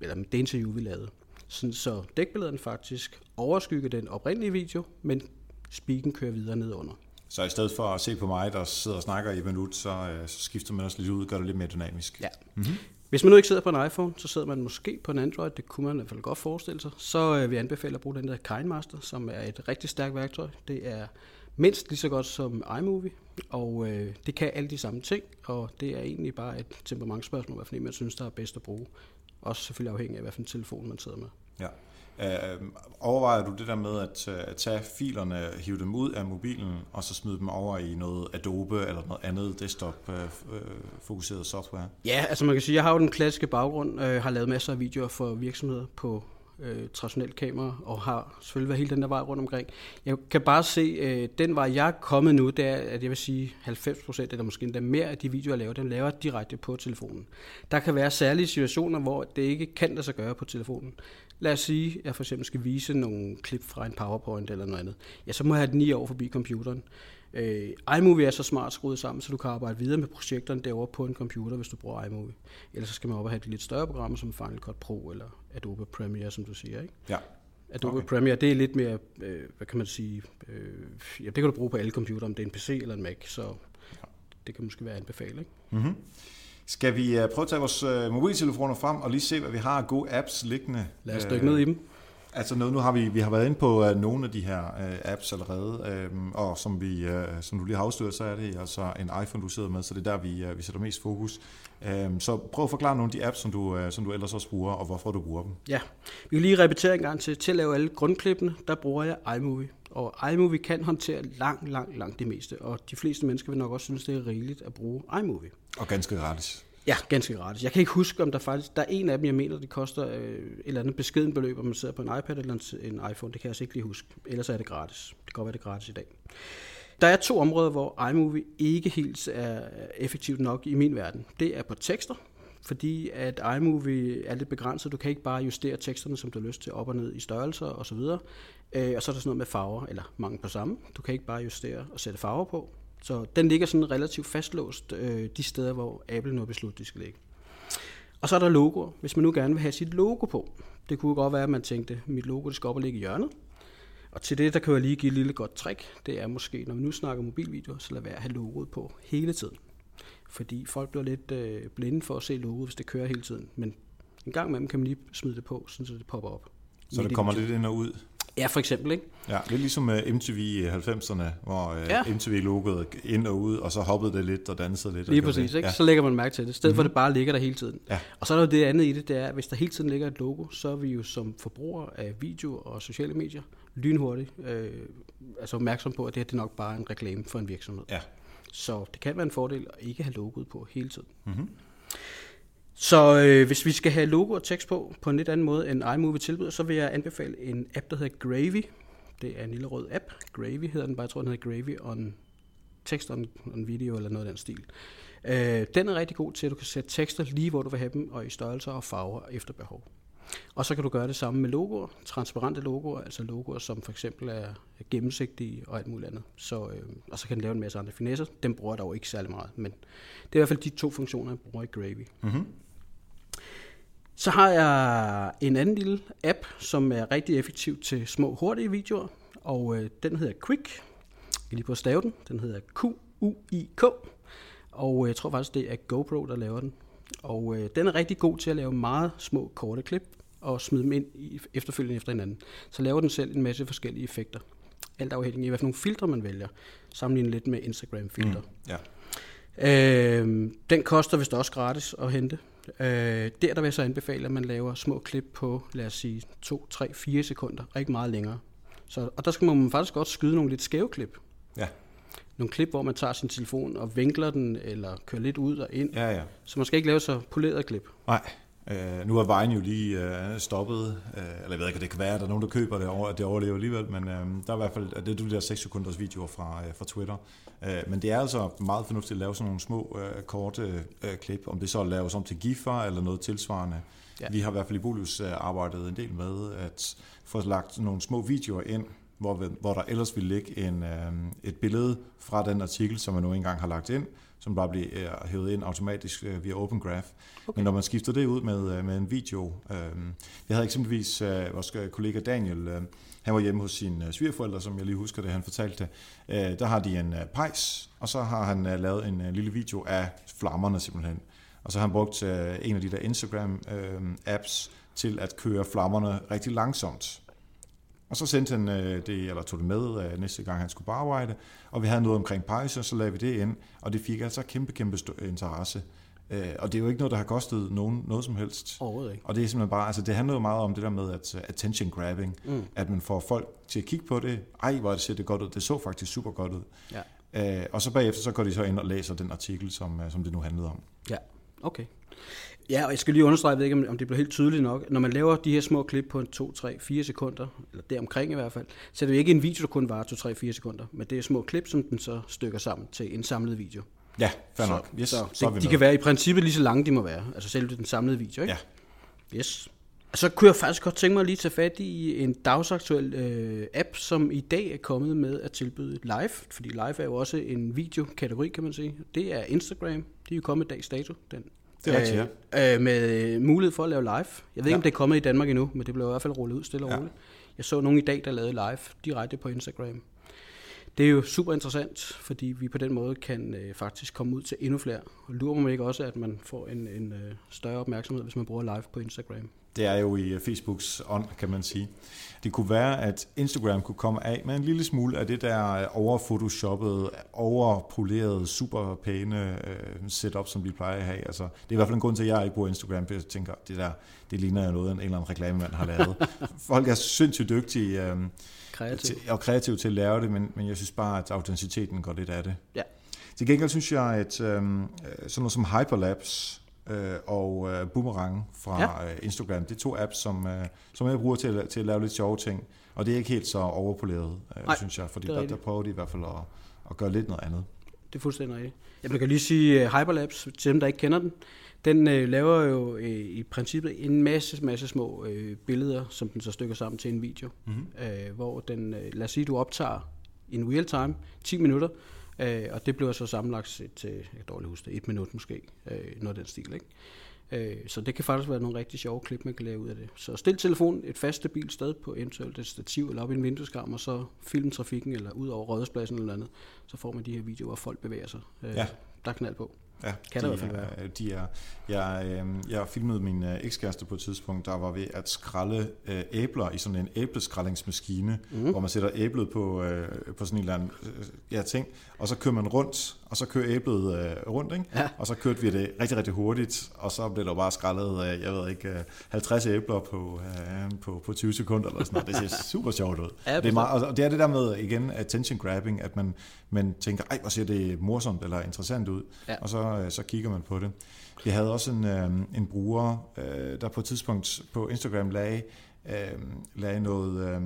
eller med det interview, vi lavede. Sådan, så dækbillederne faktisk overskygger den oprindelige video, men speaken kører videre ned under. Så i stedet for at se på mig, der sidder og snakker i et minut, så, øh, så skifter man også lidt ud og gør det lidt mere dynamisk. Ja. Mm-hmm. Hvis man nu ikke sidder på en iPhone, så sidder man måske på en Android, det kunne man i hvert fald godt forestille sig, så øh, vil jeg anbefale at bruge den der KineMaster, som er et rigtig stærkt værktøj. Det er mindst lige så godt som iMovie, og øh, det kan alle de samme ting, og det er egentlig bare et temperamentsspørgsmål, hvad man synes, der er bedst at bruge. Også selvfølgelig afhængig af, hvad for en telefon man sidder med. Ja. Øh, overvejer du det der med at, øh, at tage filerne, hive dem ud af mobilen, og så smide dem over i noget Adobe eller noget andet desktop-fokuseret øh, øh software? Ja, altså man kan sige, jeg har jo den klassiske baggrund, øh, har lavet masser af videoer for virksomheder på øh, traditionelt kamera, og har selvfølgelig været hele den der vej rundt omkring. Jeg kan bare se, øh, den vej, jeg er kommet nu, det er, at jeg vil sige 90% eller måske endda mere af de videoer, jeg laver, den laver direkte på telefonen. Der kan være særlige situationer, hvor det ikke kan lade sig gøre på telefonen. Lad os sige, at jeg for eksempel skal vise nogle klip fra en PowerPoint eller noget andet. Ja, så må jeg have den 9 år forbi computeren. Øh, iMovie er så smart skruet sammen, så du kan arbejde videre med projekterne derovre på en computer, hvis du bruger iMovie. Ellers så skal man op og have de lidt større programmer, som Final Cut Pro eller Adobe Premiere, som du siger. Ikke? Ja. Adobe okay. Premiere, det er lidt mere, øh, hvad kan man sige, øh, ja, det kan du bruge på alle computere, om det er en PC eller en Mac, så det kan måske være anbefalet. Ikke? Mm-hmm. Skal vi øh, prøve at tage vores øh, mobiltelefoner frem og lige se, hvad vi har af gode apps liggende? Lad os dykke ned i dem. Altså nu, nu har vi, vi har været inde på nogle af de her apps allerede, og som, vi, som du lige har afsløret, så er det altså en iPhone, du sidder med, så det er der, vi, vi sætter mest fokus. Um, så prøv at forklare nogle af de apps, som du, som du ellers også bruger, og hvorfor du bruger dem. Ja, vi vil lige repetere en gang til. Til at lave alle grundklippene, der bruger jeg iMovie. Og iMovie kan håndtere langt, langt, langt det meste, og de fleste mennesker vil nok også synes, det er rigeligt at bruge iMovie. Og ganske gratis. Ja, ganske gratis. Jeg kan ikke huske, om der faktisk... Der er en af dem, jeg mener, det koster øh, et eller andet beskeden beløb, om man sidder på en iPad eller en, iPhone. Det kan jeg altså ikke lige huske. Ellers er det gratis. Det kan godt være, det er gratis i dag. Der er to områder, hvor iMovie ikke helt er effektivt nok i min verden. Det er på tekster, fordi at iMovie er lidt begrænset. Du kan ikke bare justere teksterne, som du har lyst til, op og ned i størrelser osv. Øh, og så er der sådan noget med farver, eller mange på samme. Du kan ikke bare justere og sætte farver på. Så den ligger sådan relativt fastlåst øh, de steder, hvor Apple nu har besluttet, de skal ligge. Og så er der logoer, hvis man nu gerne vil have sit logo på. Det kunne godt være, at man tænkte, at mit logo det skal op og ligge i hjørnet. Og til det, der kan jeg lige give et lille godt trick. Det er måske, når vi nu snakker mobilvideoer, så lad være at have logoet på hele tiden. Fordi folk bliver lidt øh, blinde for at se logoet, hvis det kører hele tiden. Men en gang imellem kan man lige smide det på, så det popper op. Så det kommer lidt ind og ud? Ja, for eksempel. Ikke? Ja, lidt ligesom uh, MTV i 90'erne, hvor uh, ja. MTV-logoet ind og ud, og så hoppede det lidt og dansede lidt. Lige præcis, ikke? Ja. så lægger man mærke til det, i stedet mm-hmm. for at det bare ligger der hele tiden. Ja. Og så er der jo det andet i det, det er, at hvis der hele tiden ligger et logo, så er vi jo som forbrugere af video og sociale medier lynhurtigt øh, altså opmærksom på, at det her det er nok bare en reklame for en virksomhed. Ja. Så det kan være en fordel at ikke have logoet på hele tiden. Mm-hmm. Så øh, hvis vi skal have logo og tekst på på en lidt anden måde end iMovie tilbyder, så vil jeg anbefale en app, der hedder Gravy. Det er en lille rød app. Gravy hedder den bare. Jeg tror, den hedder Gravy on Text on, on Video eller noget af den stil. Øh, den er rigtig god til, at du kan sætte tekster lige, hvor du vil have dem, og i størrelser og farver efter behov. Og så kan du gøre det samme med logoer, transparente logoer, altså logoer, som for eksempel er gennemsigtige og alt muligt andet. Så, øh, og så kan den lave en masse andre finesser. Den bruger jeg dog ikke særlig meget, men det er i hvert fald de to funktioner, jeg bruger i Gravy. Mm-hmm. Så har jeg en anden lille app, som er rigtig effektiv til små, hurtige videoer, og øh, den hedder Quick. skal lige på at stave den. Den hedder Q-U-I-K. Og jeg tror faktisk, det er GoPro, der laver den. Og øh, den er rigtig god til at lave meget små, korte klip og smide dem ind i, efterfølgende efter hinanden. Så laver den selv en masse forskellige effekter. Alt afhængig af, hvad for nogle filtre man vælger. Sammenlignet lidt med Instagram-filtre. Mm, ja. Øh, den koster vist også gratis at hente. Øh, der, der vil jeg så anbefale, at man laver små klip på, lad os sige, 2, 3, 4 sekunder. Ikke meget længere. Så, og der skal man faktisk godt skyde nogle lidt skæve klip. Ja. Nogle klip, hvor man tager sin telefon og vinkler den, eller kører lidt ud og ind. Ja, ja. Så man skal ikke lave så poleret klip. Nej. Uh, nu er vejen jo lige uh, stoppet, uh, eller jeg ved ikke, det kan være, at der er nogen, der køber det, og det overlever alligevel, men uh, der er i hvert fald, det er de der 6 sekunders videoer fra, uh, fra Twitter. Uh, men det er altså meget fornuftigt at lave sådan nogle små, uh, korte uh, klip, om det så laves om til giffer eller noget tilsvarende. Ja. Vi har i hvert fald i Bolius uh, arbejdet en del med at få lagt nogle små videoer ind, hvor, hvor der ellers ville ligge en, uh, et billede fra den artikel, som man nu engang har lagt ind, som bare bliver øh, hævet ind automatisk øh, via Open Graph. Okay. Men når man skifter det ud med, øh, med en video, øh, jeg havde eksempelvis øh, vores kollega Daniel, øh, han var hjemme hos sine svigerforældre, som jeg lige husker det, han fortalte. Øh, der har de en øh, pejs, og så har han øh, lavet en øh, lille video af flammerne simpelthen. Og så har han brugt øh, en af de der Instagram-apps øh, til at køre flammerne rigtig langsomt. Og så sendte han øh, det, eller tog det med øh, næste gang, han skulle på arbejde, og vi havde noget omkring pejse, og så lagde vi det ind, og det fik altså kæmpe, kæmpe interesse. Øh, og det er jo ikke noget, der har kostet nogen noget som helst. Overhovedet ikke. Og det er simpelthen bare, altså det handler jo meget om det der med at, attention grabbing, mm. at man får folk til at kigge på det. Ej, hvor det ser det godt ud. Det så faktisk super godt ud. Ja. Øh, og så bagefter, så går de så ind og læser den artikel, som, som det nu handlede om. Ja, okay. Ja, og jeg skal lige understrege, jeg ved ikke, om det bliver helt tydeligt nok. Når man laver de her små klip på en 2, 3, 4 sekunder, eller deromkring i hvert fald, så er det jo ikke en video, der kun varer 2, 3, 4 sekunder, men det er små klip, som den så stykker sammen til en samlet video. Ja, fair nok. Yes, så, så det, de kan være i princippet lige så lange, de må være. Altså selv den samlede video, ikke? Ja. Yes. Så kunne jeg faktisk godt tænke mig at lige tage fat i en dagsaktuel øh, app, som i dag er kommet med at tilbyde live, fordi live er jo også en videokategori, kan man sige. Det er Instagram. De er jo kommet dags dato den det er rigtigt, ja. Øh, med mulighed for at lave live. Jeg ved ikke, ja. om det er kommet i Danmark endnu, men det blev i hvert fald rullet ud stille og roligt. Ja. Jeg så nogen i dag, der lavede live direkte på Instagram. Det er jo super interessant, fordi vi på den måde kan øh, faktisk komme ud til endnu flere. Og lurer mig ikke også, at man får en, en øh, større opmærksomhed, hvis man bruger live på Instagram. Det er jo i øh, Facebooks ånd, kan man sige. Det kunne være, at Instagram kunne komme af med en lille smule af det der overphotoshoppede, overpolerede, super pæne øh, setup, som vi plejer at have. Altså, det er i hvert fald en grund til, at jeg ikke bruger Instagram, for jeg tænker, det der, det ligner jo noget, en eller anden reklamemand har lavet. Folk er sindssygt dygtige øh, Kreativ. og kreative til at lave det, men, men jeg synes bare, at autenticiteten går lidt af det. Ja. Til gengæld synes jeg, at øh, sådan noget som Hyperlapse, øh, og øh, Boomerang fra ja. øh, Instagram. Det er to apps, som, øh, som jeg bruger til, til at lave lidt sjove ting. Og det er ikke helt så overpoleret, øh, Nej, synes jeg, fordi der, der prøver de i hvert fald at, at gøre lidt noget andet. Det er fuldstændig rigtigt. Jeg kan lige sige, uh, Hyperlapse, til dem, der ikke kender den, den øh, laver jo øh, i princippet en masse, masse små øh, billeder, som den så stykker sammen til en video. Mm-hmm. Øh, hvor den, øh, lad os sige, du optager in real time, 10 minutter, Øh, og det blev så sammenlagt til, jeg kan dårligt huske det, et minut måske, øh, noget den stil. Ikke? Øh, så det kan faktisk være nogle rigtig sjove klip, man kan lave ud af det. Så stil telefonen et fast stabilt sted på eventuelt et stativ eller op i en vindueskarm, og så film trafikken eller ud over Rådhuspladsen eller andet, så får man de her videoer, hvor folk bevæger sig. Øh, ja. Der er knald på. Ja, kan de, det i hvert fald være. De er, jeg, øh, jeg filmede min øh, ekskæreste på et tidspunkt, der var ved at skralde øh, æbler i sådan en æbleskraldingsmaskine, mm. hvor man sætter æblet på, øh, på sådan en eller anden øh, ja, ting, og så kører man rundt, og så kører æblet øh, rundt, ikke? Ja. og så kørte vi det rigtig, rigtig hurtigt, og så blev der bare skrællet, øh, jeg ved ikke, øh, 50 æbler på, øh, på, på 20 sekunder eller sådan noget. Det ser super sjovt ud. Ja, det, er meget, og det er det der med, igen, attention grabbing, at man, man tænker, ej, hvor ser det morsomt eller interessant ud, ja. og så, øh, så kigger man på det. Vi havde også en, øh, en bruger, øh, der på et tidspunkt på Instagram lagde, øh, lagde noget, øh,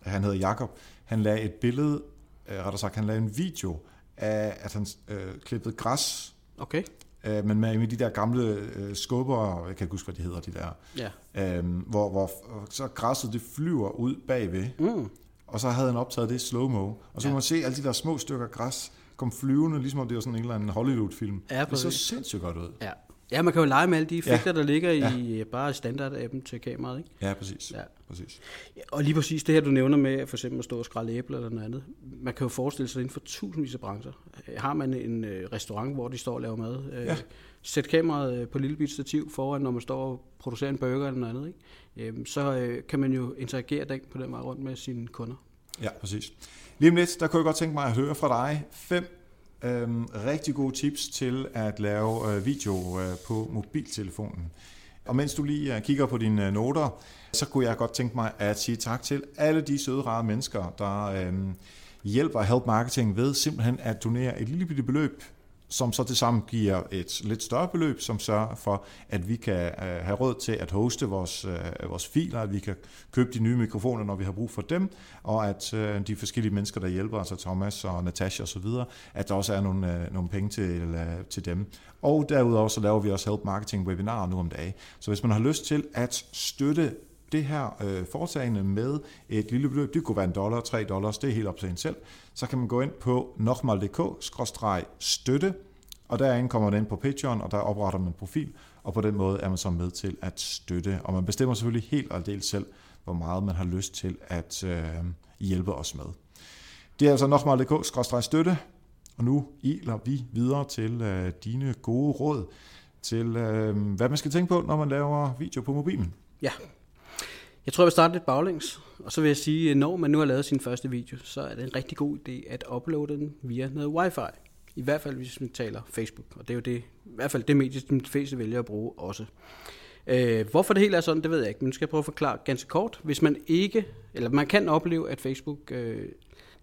han hedder Jakob, han lagde et billede øh, rettere sagt, han lavede en video af, at han øh, klippede græs. Okay. Øh, men med, med de der gamle øh, skubber, jeg kan ikke huske, hvad de hedder, de der. Ja. Øh, hvor, hvor så græsset det flyver ud bagved. Mm. Og så havde han optaget det i slow-mo. Og så ja. kunne man se alle de der små stykker græs kom flyvende, ligesom om det var sådan en eller anden Hollywood-film. Ja, det så sindssygt godt ud. Ja. Ja, man kan jo lege med alle de effekter, Ja. der ligger i Ja. øh, bare standard-appen til kameraet. Ikke? Ja, præcis. Ja. præcis. Og lige præcis det her, du nævner med for eksempel at stå og skrælle æbler eller noget andet. Man kan jo forestille sig inden for tusindvis af brancher. Øh, Har man en øh, restaurant, hvor de står og laver mad, Ja. sæt kameraet på lille bit stativ foran, når man står og producerer en burger eller noget andet, ikke? Øhm, så kan man jo interagere den på den vej rundt med sine kunder. Ja, præcis. Lige om lidt, der kunne jeg godt tænke mig at høre fra dig fem øhm, rigtig gode tips til at lave øh, video øh, på mobiltelefonen. Og mens du lige øh, kigger på dine øh, noter, så kunne jeg godt tænke mig at sige tak til alle de søde, rare mennesker, der øh, hjælper Help Marketing ved simpelthen at donere et lille bitte beløb, som så til sammen giver et lidt større beløb, som sørger for, at vi kan øh, have råd til at hoste vores, øh, vores filer, at vi kan købe de nye mikrofoner, når vi har brug for dem, og at øh, de forskellige mennesker, der hjælper, altså Thomas og Natasha osv., at der også er nogle, nogle penge til, til dem. Og derudover så laver vi også Help Marketing webinarer nu om dagen. Så hvis man har lyst til at støtte det her øh, foretagende med et lille beløb, det kunne være en dollar, tre dollars, det er helt op til en selv, så kan man gå ind på nokmal.dk-støtte, og derinde kommer man ind på Patreon, og der opretter man en profil, og på den måde er man så med til at støtte. Og man bestemmer selvfølgelig helt og aldeles selv, hvor meget man har lyst til at øh, hjælpe os med. Det er altså nokmal.dk-støtte, og nu iler vi videre til øh, dine gode råd til, øh, hvad man skal tænke på, når man laver video på mobilen. Ja. Jeg tror, jeg vil starte lidt baglæns, og så vil jeg sige, at når man nu har lavet sin første video, så er det en rigtig god idé at uploade den via noget wifi. I hvert fald, hvis man taler Facebook, og det er jo det, i hvert fald det medie, som de fleste vælger at bruge også. Øh, hvorfor det hele er sådan, det ved jeg ikke, men nu skal jeg prøve at forklare ganske kort. Hvis man ikke, eller man kan opleve, at Facebook øh,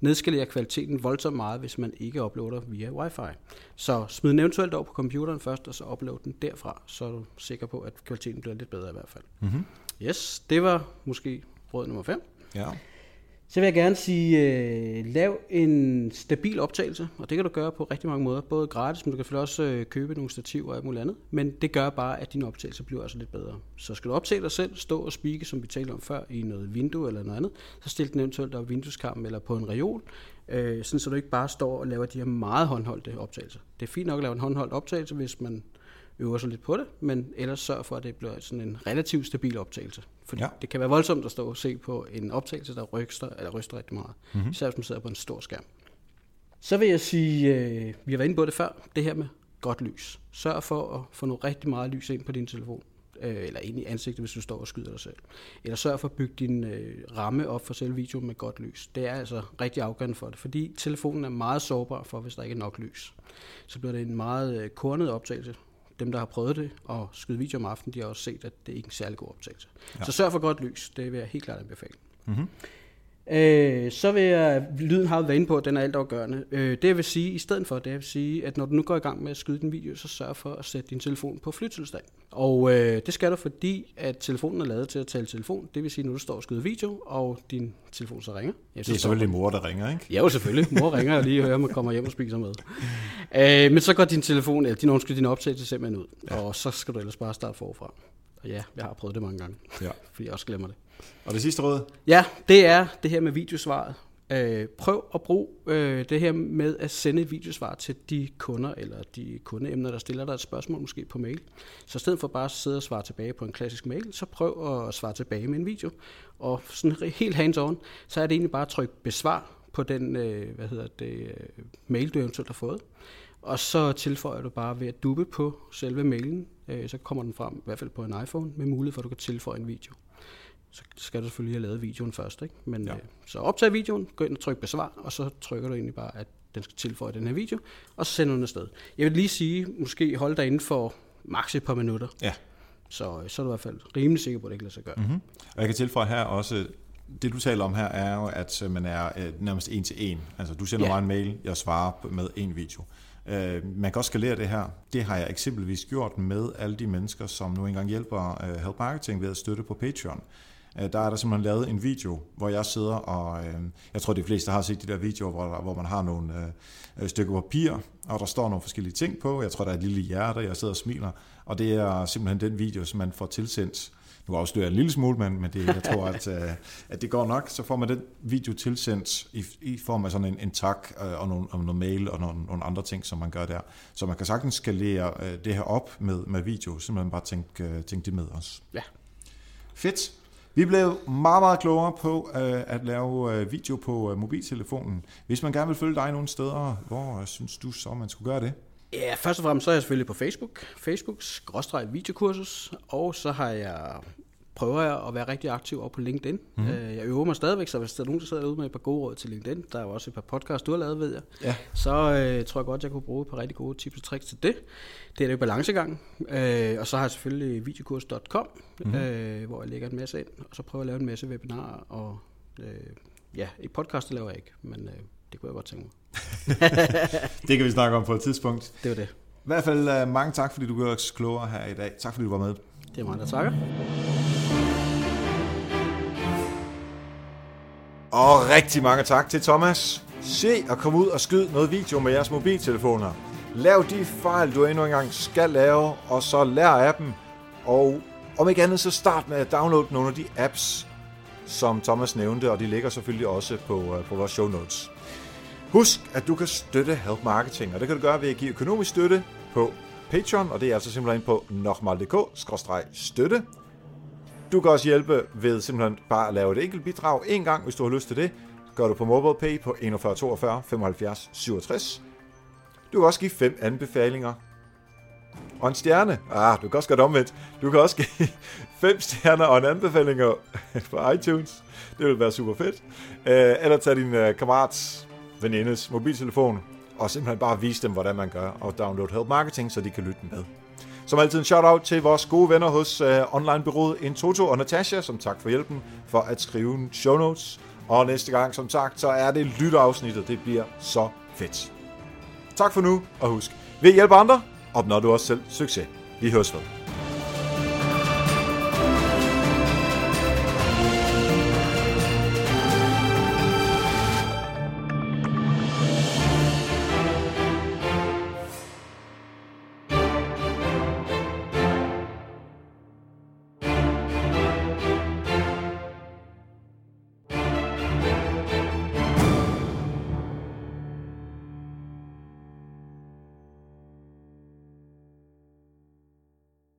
nedskalerer kvaliteten voldsomt meget, hvis man ikke uploader via wifi. Så smid den eventuelt over på computeren først, og så upload den derfra, så er du sikker på, at kvaliteten bliver lidt bedre i hvert fald. Mm-hmm. Yes, det var måske råd nummer 5. Ja. Så vil jeg gerne sige, øh, lav en stabil optagelse, og det kan du gøre på rigtig mange måder, både gratis, men du kan selvfølgelig også øh, købe nogle stativer og alt muligt andet, men det gør bare, at din optagelse bliver altså lidt bedre. Så skal du optage dig selv, stå og speake, som vi talte om før, i noget vindue eller noget andet, så stil den eventuelt op i vindueskarmen eller på en reol, øh, sådan så du ikke bare står og laver de her meget håndholdte optagelser. Det er fint nok at lave en håndholdt optagelse, hvis man øver sig lidt på det, men ellers sørg for, at det bliver sådan en relativt stabil optagelse. Fordi Ja. det kan være voldsomt at stå og se på en optagelse, der ryster, eller ryster rigtig meget. Mhm. Mm-hmm. Især hvis man sidder på en stor skærm. Så vil jeg sige, øh, vi har været inde på det før, det her med godt lys. Sørg for at få noget rigtig meget lys ind på din telefon. Øh, eller ind i ansigtet, hvis du står og skyder dig selv. Eller sørg for at bygge din øh, ramme op for selve videoen med godt lys. Det er altså rigtig afgørende for det, fordi telefonen er meget sårbar for, hvis der ikke er nok lys. Så bliver det en meget øh, kornet optagelse. Dem, der har prøvet det og skyde video om aftenen, de har også set, at det ikke er en særlig god optagelse. Ja. Så sørg for godt lys. Det vil jeg helt klart anbefale. Mm-hmm. Øh, så vil jeg, lyden har vi været inde på, at den er altafgørende. Øh, det jeg vil sige, i stedet for, det jeg vil sige, at når du nu går i gang med at skyde din video, så sørg for at sætte din telefon på flytilstand. Og øh, det skal du, fordi at telefonen er lavet til at tale telefon. Det vil sige, når du står og skyder video, og din telefon så ringer. Ja, så Det er selvfølgelig mor, der ringer, ikke? Ja, jo selvfølgelig. Mor ringer og lige hører, om man kommer hjem og spiser med. Øh, men så går din telefon, eller din, undskyld, din optagelse simpelthen ud. Ja. Og så skal du ellers bare starte forfra. Og ja, jeg har prøvet det mange gange, Ja. fordi jeg også glemmer det. Og det sidste råd? Ja, det er det her med videosvaret. Øh, prøv at bruge øh, det her med at sende et videosvar til de kunder, eller de kundeemner, der stiller dig et spørgsmål måske på mail. Så i stedet for bare at sidde og svare tilbage på en klassisk mail, så prøv at svare tilbage med en video. Og sådan helt hands-on, så er det egentlig bare at trykke besvar på den øh, hvad hedder det, øh, mail, du eventuelt har fået. Og så tilføjer du bare ved at duppe på selve mailen, øh, så kommer den frem, i hvert fald på en iPhone, med mulighed for, at du kan tilføje en video så skal du selvfølgelig have lavet videoen først. Ikke? Men, Ja. øh, så optag videoen, gå ind og tryk besvar, og så trykker du egentlig bare, at den skal tilføje den her video, og så sender den afsted. Jeg vil lige sige, måske holde dig inden for maks et par minutter, Ja. så, øh, så er du i hvert fald rimelig sikker på, at det ikke lader sig gøre. Mm. Mm-hmm. Og jeg kan tilføje her også, det du taler om her er jo, at man er øh, nærmest en til en. Altså du sender Ja. mig en mail, jeg svarer med en video. Øh, man kan også skalere det her. Det har jeg eksempelvis gjort med alle de mennesker, som nu engang hjælper øh, Help Marketing ved at støtte på Patreon. Øh, Der er der simpelthen lavet en video, hvor jeg sidder og... Øh, jeg tror, de fleste har set de der videoer, hvor, der, hvor man har nogle øh, stykker papir, og der står nogle forskellige ting på. Jeg tror, der er et lille hjerte, jeg sidder og smiler. Og det er simpelthen den video, som man får tilsendt Nu afslører jeg en lille smule, men, men det, jeg tror, at, uh, at det går nok. Så får man den video tilsendt i, i form af sådan en, en tak uh, og, nogle, og noget mail og nogle, nogle andre ting, som man gør der. Så man kan sagtens skalere uh, det her op med, med video, simpelthen bare tænke, uh, tænke det med os. Ja. Fedt. Vi blev meget, meget klogere på øh, at lave øh, video på øh, mobiltelefonen. Hvis man gerne vil følge dig nogle steder, hvor øh, synes du så, man skulle gøre det? Ja, først og fremmest så er jeg selvfølgelig på Facebook. Facebooks videokursus. Og så har jeg prøver jeg at være rigtig aktiv over på LinkedIn. Mm. Jeg øver mig stadigvæk, så hvis der er nogen, der sidder derude med et par gode råd til LinkedIn, der er jo også et par podcasts, du har lavet, ved jeg, ja. så øh, tror jeg godt, jeg kunne bruge et par rigtig gode tips og tricks til det. Det er det balancegang. Øh, og så har jeg selvfølgelig videokurs.com, mm. øh, hvor jeg lægger en masse ind, og så prøver jeg at lave en masse webinarer, og øh, ja, et podcast det laver jeg ikke, men øh, det kunne jeg godt tænke mig. det kan vi snakke om på et tidspunkt. Det var det. I hvert fald uh, mange tak, fordi du gjorde os klogere her i dag. Tak fordi du var med. Det er mig, der takker. Og rigtig mange tak til Thomas. Se og kom ud og skyd noget video med jeres mobiltelefoner. Lav de fejl, du endnu engang skal lave, og så lær af dem. Og om ikke andet, så start med at downloade nogle af de apps, som Thomas nævnte, og de ligger selvfølgelig også på, øh, på vores show notes. Husk, at du kan støtte Help Marketing, og det kan du gøre ved at give økonomisk støtte på Patreon, og det er altså simpelthen på nokmal.dk-støtte. Du kan også hjælpe ved simpelthen bare at lave et enkelt bidrag en gang, hvis du har lyst til det. Gør du på MobilePay på 41 42 75 67. Du kan også give fem anbefalinger. Og en stjerne. Ah, du kan også gøre det omvendt. Du kan også give fem stjerner og en anbefaling på iTunes. Det vil være super fedt. Øh, eller tag din øh, kammerats venindes mobiltelefon og simpelthen bare vise dem, hvordan man gør, og download Help Marketing, så de kan lytte med. Som altid en shout-out til vores gode venner hos uh, onlinebyrået Intoto og Natasha, som tak for hjælpen for at skrive en show notes. Og næste gang, som sagt, så er det lytteafsnittet. Det bliver så fedt. Tak for nu, og husk, ved at hjælpe andre, opnår du også selv succes. Vi høres ved.